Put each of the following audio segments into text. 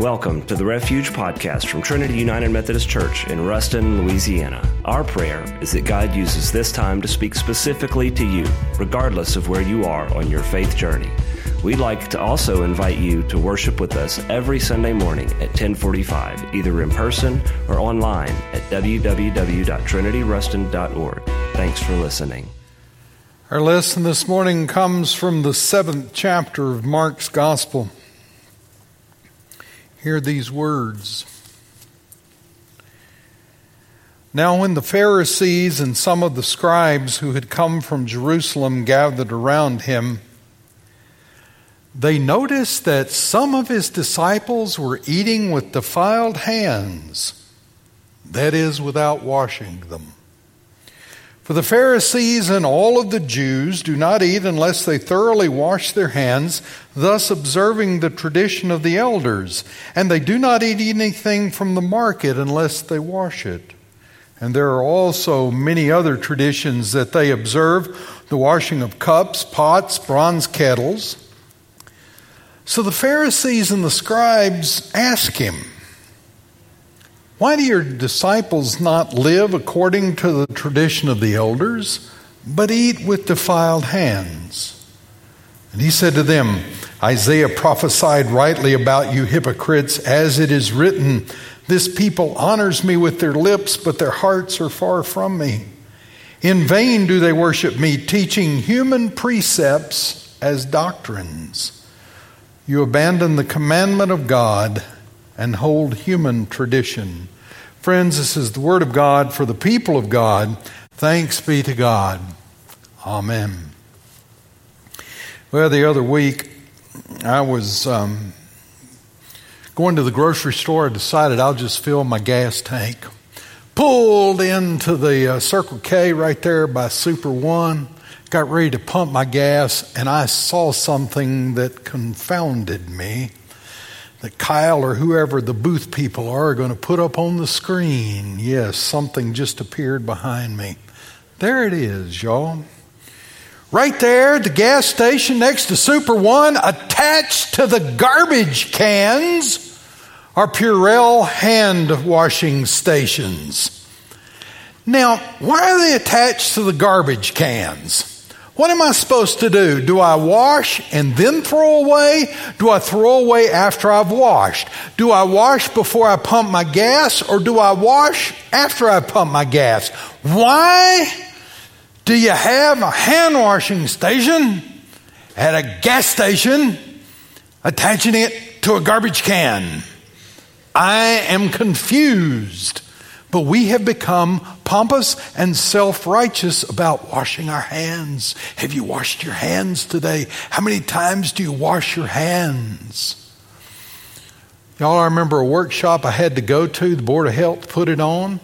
Welcome to the Refuge Podcast from Trinity United Methodist Church in Ruston, Louisiana. Our prayer is that God uses this time to speak specifically to you, regardless of where you are on your faith journey. We'd like to also invite you to worship with us every Sunday morning at 1045, either in person or online at www.trinityruston.org. Thanks for listening. Our lesson this morning comes from the seventh chapter of Mark's Gospel. Hear these words. Now, when the Pharisees and some of the scribes who had come from Jerusalem gathered around him, they noticed that some of his disciples were eating with defiled hands, that is, without washing them. For the Pharisees and all of the Jews do not eat unless they thoroughly wash their hands, thus observing the tradition of the elders. And they do not eat anything from the market unless they wash it. And there are also many other traditions that they observe the washing of cups, pots, bronze kettles. So the Pharisees and the scribes ask him, why do your disciples not live according to the tradition of the elders, but eat with defiled hands? And he said to them, Isaiah prophesied rightly about you hypocrites, as it is written, This people honors me with their lips, but their hearts are far from me. In vain do they worship me, teaching human precepts as doctrines. You abandon the commandment of God and hold human tradition. Friends, this is the word of God for the people of God. Thanks be to God. Amen. Well, the other week, I was um, going to the grocery store. I decided I'll just fill my gas tank. Pulled into the uh, Circle K right there by Super One. Got ready to pump my gas, and I saw something that confounded me that Kyle or whoever the booth people are, are going to put up on the screen. Yes, something just appeared behind me. There it is, y'all. Right there the gas station next to Super One, attached to the garbage cans, are Purell hand washing stations. Now, why are they attached to the garbage cans? What am I supposed to do? Do I wash and then throw away? Do I throw away after I've washed? Do I wash before I pump my gas or do I wash after I pump my gas? Why do you have a hand washing station at a gas station attaching it to a garbage can? I am confused. But we have become pompous and self righteous about washing our hands. Have you washed your hands today? How many times do you wash your hands? Y'all, I remember a workshop I had to go to, the Board of Health put it on.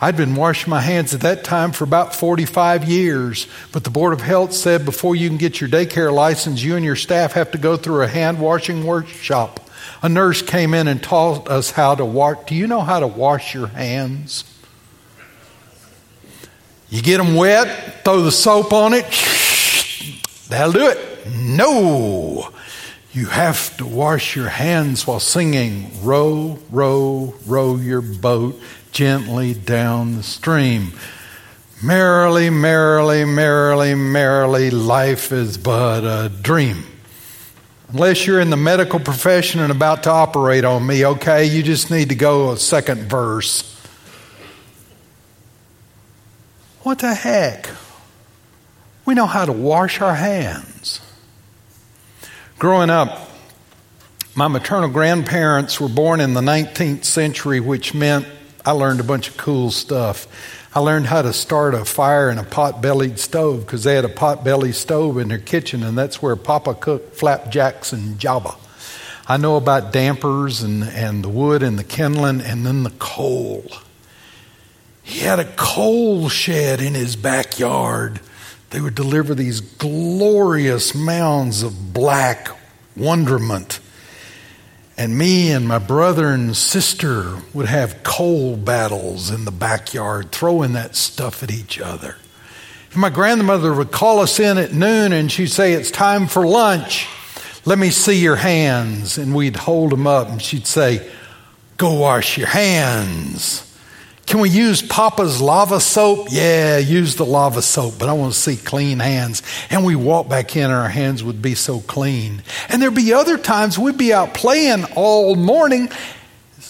I'd been washing my hands at that time for about 45 years, but the Board of Health said before you can get your daycare license, you and your staff have to go through a hand washing workshop. A nurse came in and taught us how to wash. Do you know how to wash your hands? You get them wet, throw the soap on it, that'll do it. No. You have to wash your hands while singing, Row, row, row your boat gently down the stream. Merrily, merrily, merrily, merrily, life is but a dream. Unless you're in the medical profession and about to operate on me, okay, you just need to go a second verse. What the heck? We know how to wash our hands. Growing up, my maternal grandparents were born in the 19th century, which meant I learned a bunch of cool stuff. I learned how to start a fire in a pot bellied stove because they had a pot bellied stove in their kitchen, and that's where Papa cooked flapjacks and java. I know about dampers and, and the wood and the kindling and then the coal. He had a coal shed in his backyard. They would deliver these glorious mounds of black wonderment and me and my brother and sister would have coal battles in the backyard, throwing that stuff at each other. And my grandmother would call us in at noon and she'd say, It's time for lunch. Let me see your hands. And we'd hold them up and she'd say, Go wash your hands. Can we use Papa's lava soap? Yeah, use the lava soap, but I want to see clean hands. And we walk back in and our hands would be so clean. And there'd be other times we'd be out playing all morning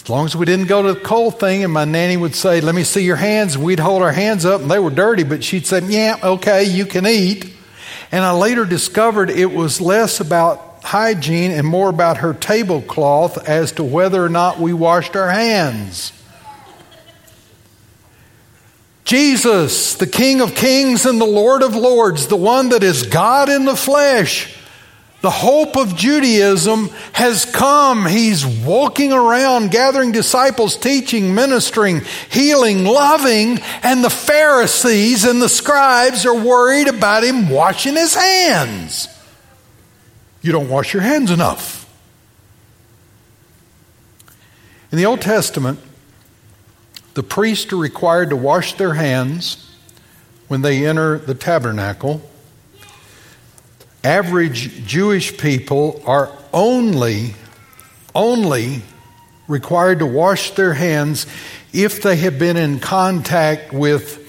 as long as we didn't go to the cold thing, and my nanny would say, Let me see your hands. And we'd hold our hands up, and they were dirty, but she'd say, Yeah, okay, you can eat. And I later discovered it was less about hygiene and more about her tablecloth as to whether or not we washed our hands. Jesus, the King of Kings and the Lord of Lords, the one that is God in the flesh, the hope of Judaism has come. He's walking around, gathering disciples, teaching, ministering, healing, loving, and the Pharisees and the scribes are worried about him washing his hands. You don't wash your hands enough. In the Old Testament, the priests are required to wash their hands when they enter the tabernacle average Jewish people are only, only required to wash their hands if they have been in contact with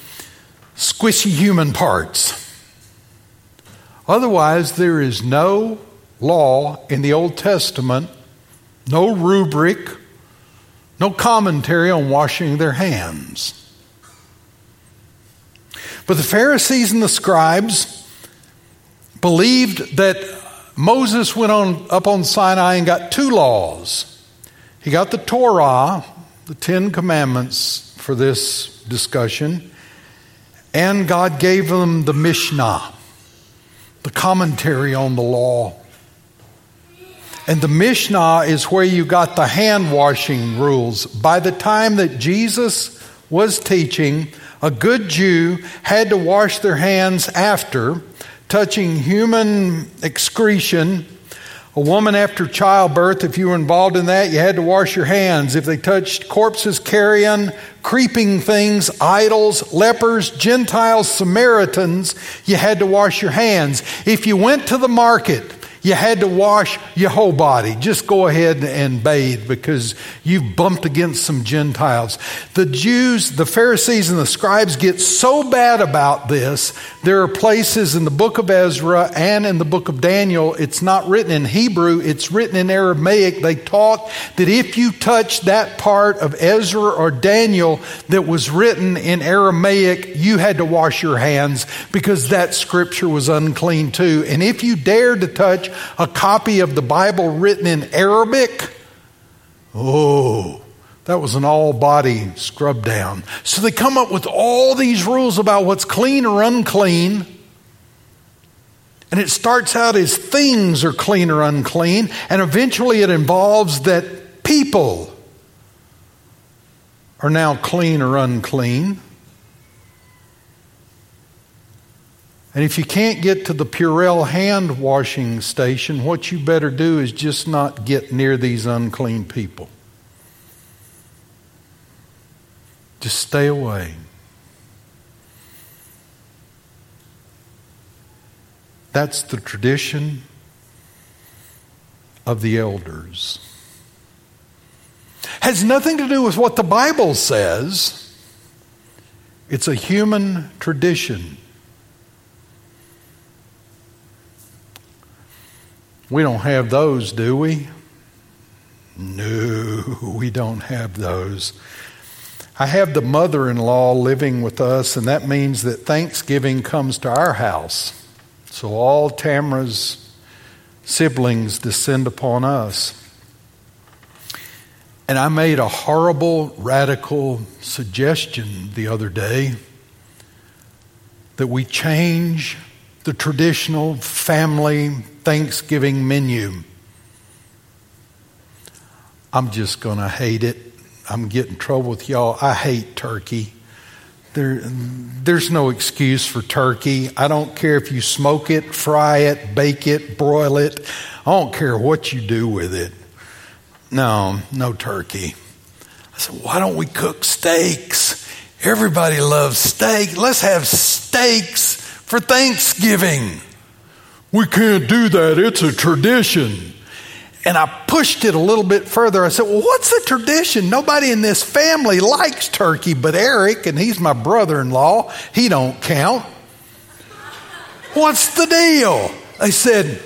squishy human parts. Otherwise, there is no law in the Old Testament, no rubric, no commentary on washing their hands. But the Pharisees and the scribes believed that Moses went on up on Sinai and got two laws. He got the Torah, the Ten Commandments for this discussion, and God gave them the Mishnah, the commentary on the law. And the Mishnah is where you got the hand washing rules. By the time that Jesus was teaching, a good Jew had to wash their hands after touching human excretion. A woman after childbirth, if you were involved in that, you had to wash your hands. If they touched corpses, carrion, creeping things, idols, lepers, Gentiles, Samaritans, you had to wash your hands. If you went to the market, you had to wash your whole body. Just go ahead and bathe because you've bumped against some Gentiles. The Jews, the Pharisees, and the scribes get so bad about this. There are places in the book of Ezra and in the book of Daniel, it's not written in Hebrew, it's written in Aramaic. They taught that if you touched that part of Ezra or Daniel that was written in Aramaic, you had to wash your hands because that scripture was unclean too. And if you dared to touch a copy of the Bible written in Arabic, oh, that was an all body scrub down. So they come up with all these rules about what's clean or unclean. And it starts out as things are clean or unclean, and eventually it involves that people are now clean or unclean. And if you can't get to the Purell hand washing station, what you better do is just not get near these unclean people. Just stay away. That's the tradition of the elders. Has nothing to do with what the Bible says. It's a human tradition. We don't have those, do we? No, we don't have those. I have the mother in law living with us, and that means that Thanksgiving comes to our house. So all Tamara's siblings descend upon us. And I made a horrible, radical suggestion the other day that we change the traditional family Thanksgiving menu. I'm just going to hate it. I'm getting trouble with y'all. I hate turkey. There, there's no excuse for turkey. I don't care if you smoke it, fry it, bake it, broil it. I don't care what you do with it. No, no turkey. I said, why don't we cook steaks? Everybody loves steak. Let's have steaks for Thanksgiving. We can't do that. It's a tradition. And I pushed it a little bit further. I said, Well, what's the tradition? Nobody in this family likes turkey but Eric, and he's my brother in law. He don't count. What's the deal? They said,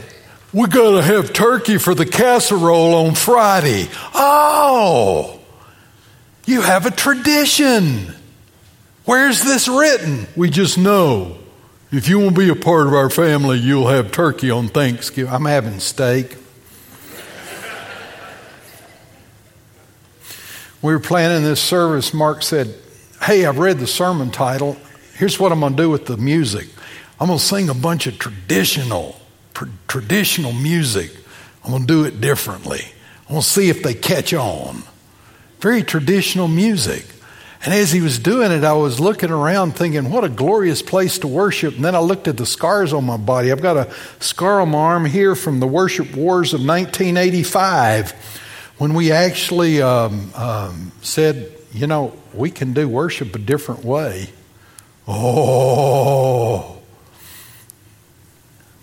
We got to have turkey for the casserole on Friday. Oh, you have a tradition. Where's this written? We just know. If you want to be a part of our family, you'll have turkey on Thanksgiving. I'm having steak. we were planning this service, Mark said, Hey, I've read the sermon title. Here's what I'm going to do with the music I'm going to sing a bunch of traditional, traditional music. I'm going to do it differently. I'm going to see if they catch on. Very traditional music. And as he was doing it, I was looking around thinking, what a glorious place to worship. And then I looked at the scars on my body. I've got a scar on my arm here from the worship wars of 1985 when we actually um, um, said, you know, we can do worship a different way. Oh,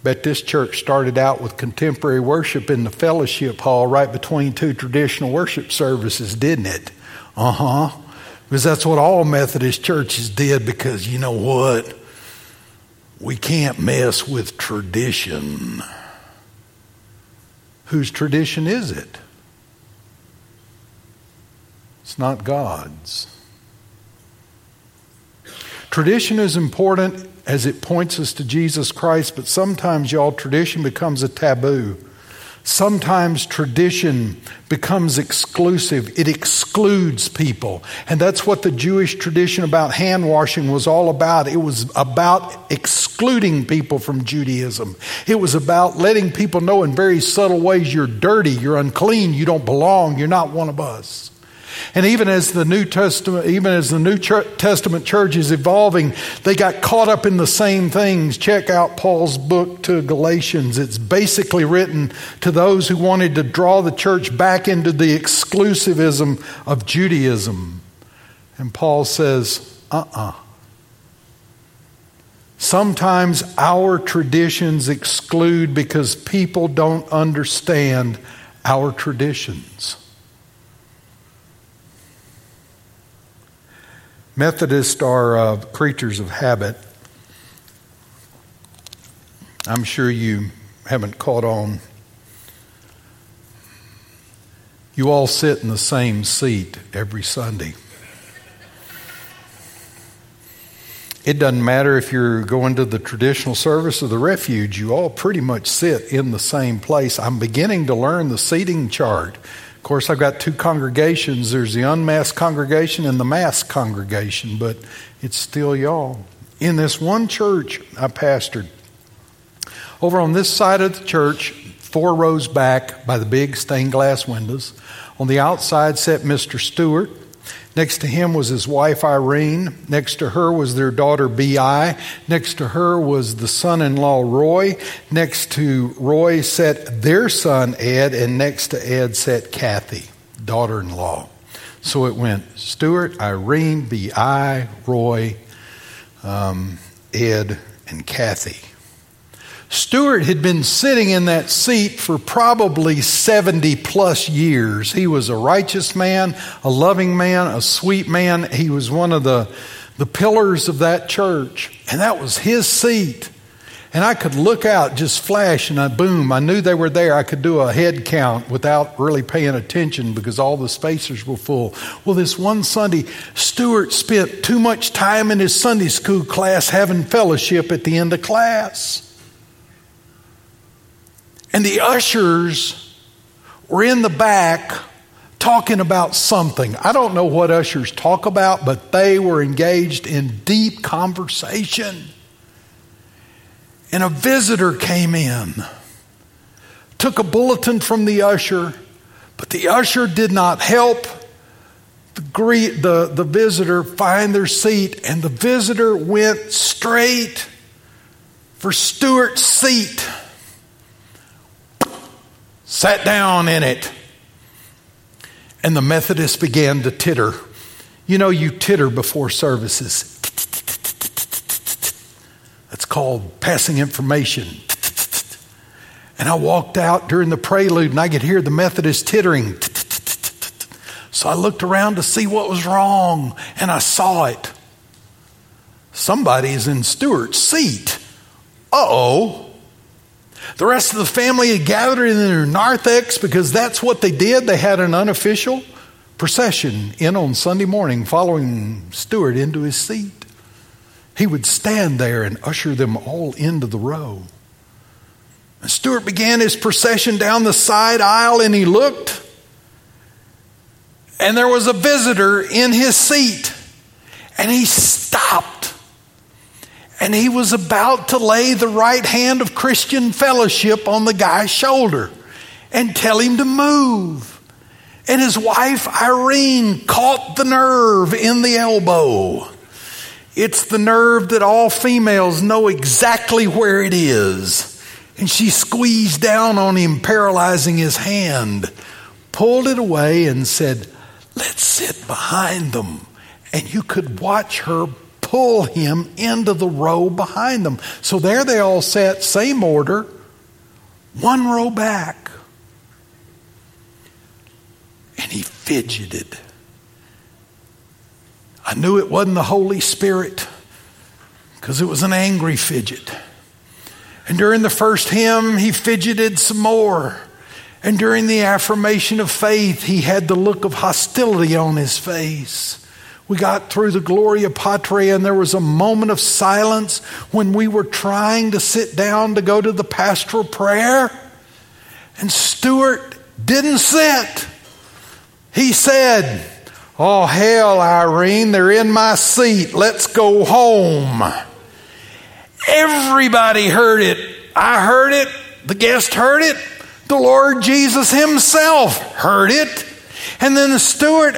bet this church started out with contemporary worship in the fellowship hall right between two traditional worship services, didn't it? Uh huh. Because that's what all Methodist churches did, because you know what? We can't mess with tradition. Whose tradition is it? It's not God's. Tradition is important as it points us to Jesus Christ, but sometimes, y'all, tradition becomes a taboo. Sometimes tradition becomes exclusive. It excludes people. And that's what the Jewish tradition about hand washing was all about. It was about excluding people from Judaism. It was about letting people know in very subtle ways you're dirty, you're unclean, you don't belong, you're not one of us. And even as the New Testament, even as the New Testament church is evolving, they got caught up in the same things. Check out Paul's book to Galatians. It's basically written to those who wanted to draw the church back into the exclusivism of Judaism. And Paul says, uh uh-uh. uh Sometimes our traditions exclude because people don't understand our traditions. Methodists are uh, creatures of habit. I'm sure you haven't caught on. You all sit in the same seat every Sunday. It doesn't matter if you're going to the traditional service or the refuge, you all pretty much sit in the same place. I'm beginning to learn the seating chart course, I've got two congregations there's the unmasked congregation and the masked congregation, but it's still y'all. In this one church I pastored, over on this side of the church, four rows back by the big stained glass windows, on the outside sat Mr. Stewart. Next to him was his wife Irene. Next to her was their daughter Bi. Next to her was the son in law Roy. Next to Roy sat their son Ed, and next to Ed sat Kathy, daughter in law. So it went Stewart, Irene, Bi, Roy, um, Ed, and Kathy. Stewart had been sitting in that seat for probably 70 plus years. He was a righteous man, a loving man, a sweet man. He was one of the, the pillars of that church, and that was his seat. And I could look out, just flash, and I boom, I knew they were there. I could do a head count without really paying attention because all the spacers were full. Well, this one Sunday, Stewart spent too much time in his Sunday school class having fellowship at the end of class. And the ushers were in the back talking about something. I don't know what ushers talk about, but they were engaged in deep conversation. And a visitor came in, took a bulletin from the usher, but the usher did not help the, greet, the, the visitor find their seat, and the visitor went straight for Stewart's seat sat down in it. And the Methodists began to titter. You know, you titter before services. That's called passing information. And I walked out during the prelude and I could hear the Methodist tittering. So I looked around to see what was wrong and I saw it. Somebody is in Stewart's seat. Uh oh. The rest of the family had gathered in their narthex because that's what they did. They had an unofficial procession in on Sunday morning following Stewart into his seat. He would stand there and usher them all into the row. And Stewart began his procession down the side aisle and he looked, and there was a visitor in his seat. And he stopped. And he was about to lay the right hand of Christian fellowship on the guy's shoulder and tell him to move. And his wife, Irene, caught the nerve in the elbow. It's the nerve that all females know exactly where it is. And she squeezed down on him, paralyzing his hand, pulled it away, and said, Let's sit behind them. And you could watch her pull him into the row behind them. So there they all sat, same order, one row back. And he fidgeted. I knew it wasn't the Holy Spirit because it was an angry fidget. And during the first hymn, he fidgeted some more. And during the affirmation of faith, he had the look of hostility on his face. We got through the Gloria Patri, and there was a moment of silence when we were trying to sit down to go to the pastoral prayer. And Stewart didn't sit. He said, Oh, hell, Irene, they're in my seat. Let's go home. Everybody heard it. I heard it. The guest heard it. The Lord Jesus Himself heard it. And then the Stewart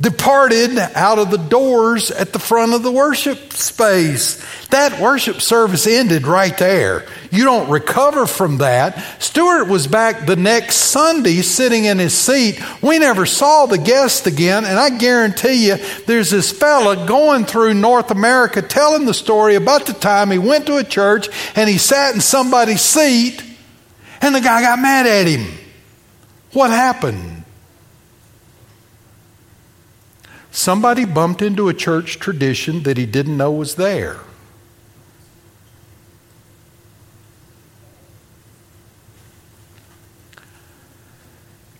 departed out of the doors at the front of the worship space. That worship service ended right there. You don't recover from that. Stewart was back the next Sunday sitting in his seat. We never saw the guest again, and I guarantee you there's this fella going through North America telling the story about the time he went to a church and he sat in somebody's seat and the guy got mad at him. What happened? Somebody bumped into a church tradition that he didn't know was there.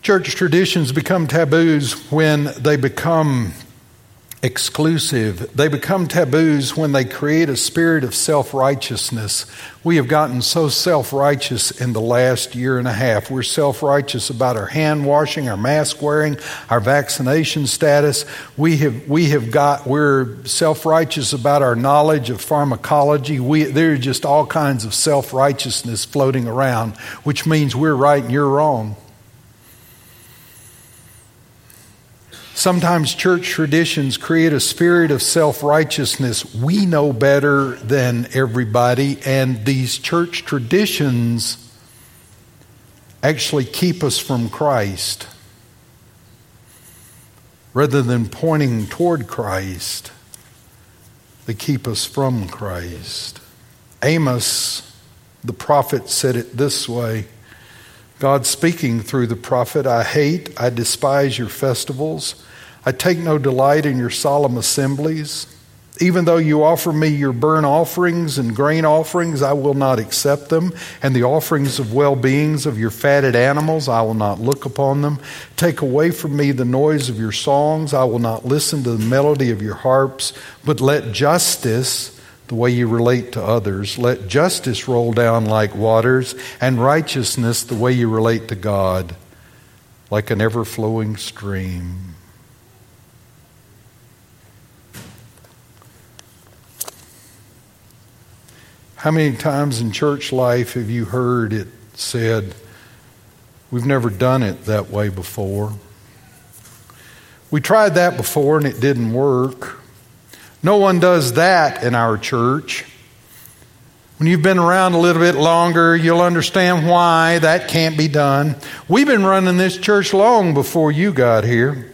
Church traditions become taboos when they become exclusive. They become taboos when they create a spirit of self righteousness. We have gotten so self righteous in the last year and a half. We're self righteous about our hand washing, our mask wearing, our vaccination status. We have, we have got, we're self righteous about our knowledge of pharmacology. We, there are just all kinds of self righteousness floating around, which means we're right and you're wrong. Sometimes church traditions create a spirit of self righteousness. We know better than everybody, and these church traditions actually keep us from Christ rather than pointing toward Christ. They keep us from Christ. Amos, the prophet, said it this way God speaking through the prophet I hate, I despise your festivals. I take no delight in your solemn assemblies. Even though you offer me your burnt offerings and grain offerings, I will not accept them. And the offerings of well beings of your fatted animals, I will not look upon them. Take away from me the noise of your songs. I will not listen to the melody of your harps. But let justice, the way you relate to others, let justice roll down like waters, and righteousness, the way you relate to God, like an ever flowing stream. How many times in church life have you heard it said, We've never done it that way before? We tried that before and it didn't work. No one does that in our church. When you've been around a little bit longer, you'll understand why that can't be done. We've been running this church long before you got here.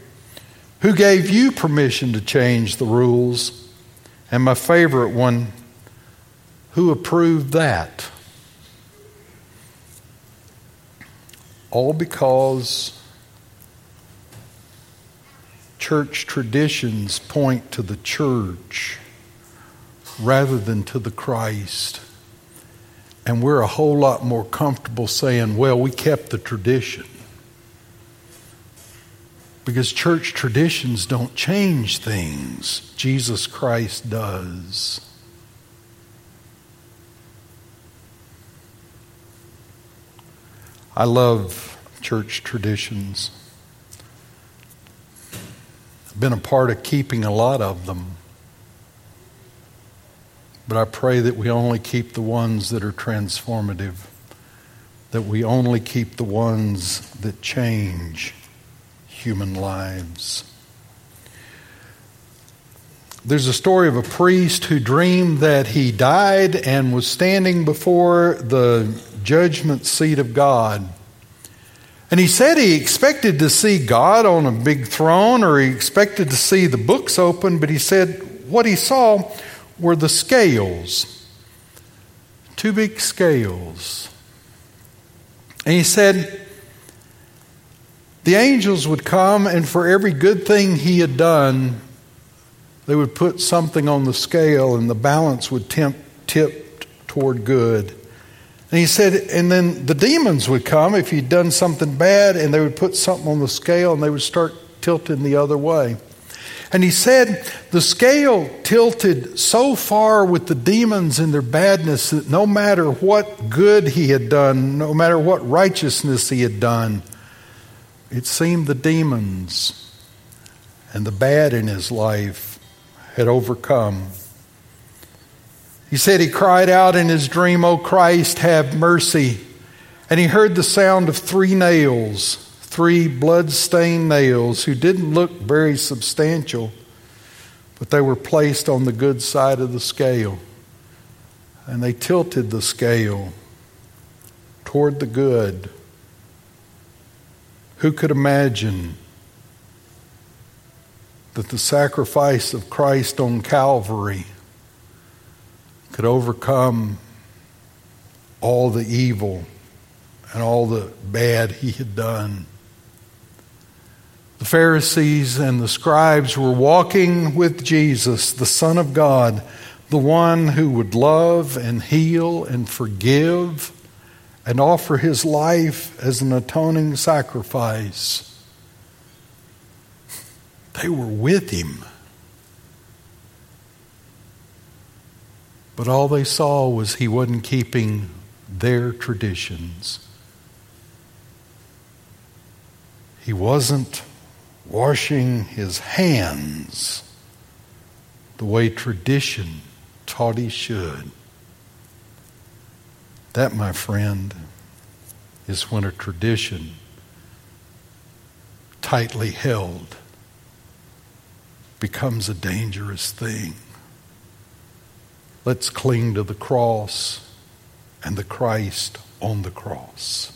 Who gave you permission to change the rules? And my favorite one who approved that? All because church traditions point to the church rather than to the Christ. And we're a whole lot more comfortable saying, well, we kept the tradition. Because church traditions don't change things, Jesus Christ does. I love church traditions. I've been a part of keeping a lot of them. But I pray that we only keep the ones that are transformative, that we only keep the ones that change human lives. There's a story of a priest who dreamed that he died and was standing before the judgment seat of God. And he said he expected to see God on a big throne or he expected to see the books open, but he said what he saw were the scales. Two big scales. And he said the angels would come, and for every good thing he had done, they would put something on the scale, and the balance would temp, tip toward good. And he said, and then the demons would come if he'd done something bad, and they would put something on the scale and they would start tilting the other way. And he said the scale tilted so far with the demons and their badness that no matter what good he had done, no matter what righteousness he had done, it seemed the demons and the bad in his life had overcome. He said he cried out in his dream, O Christ, have mercy. And he heard the sound of three nails, three blood-stained nails, who didn't look very substantial, but they were placed on the good side of the scale. And they tilted the scale toward the good. Who could imagine that the sacrifice of Christ on Calvary could overcome all the evil and all the bad he had done. The Pharisees and the scribes were walking with Jesus, the Son of God, the one who would love and heal and forgive and offer his life as an atoning sacrifice. They were with him. But all they saw was he wasn't keeping their traditions. He wasn't washing his hands the way tradition taught he should. That, my friend, is when a tradition tightly held becomes a dangerous thing. Let's cling to the cross and the Christ on the cross.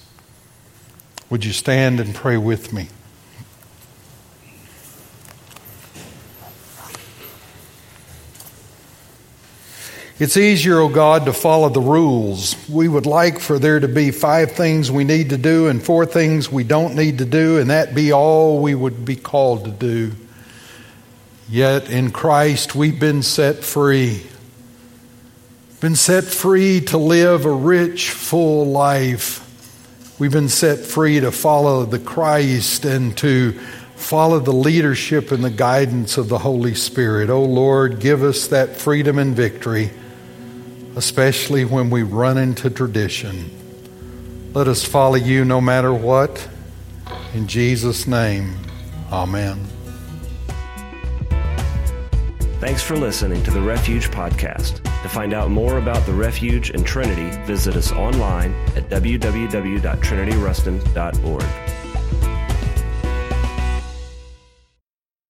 Would you stand and pray with me? It's easier, O oh God, to follow the rules. We would like for there to be five things we need to do and four things we don't need to do, and that be all we would be called to do. Yet in Christ we've been set free been set free to live a rich, full life. We've been set free to follow the Christ and to follow the leadership and the guidance of the Holy Spirit. Oh Lord, give us that freedom and victory, especially when we run into tradition. Let us follow you no matter what. In Jesus' name, amen. Thanks for listening to the Refuge Podcast. To find out more about the Refuge and Trinity, visit us online at www.trinityruston.org.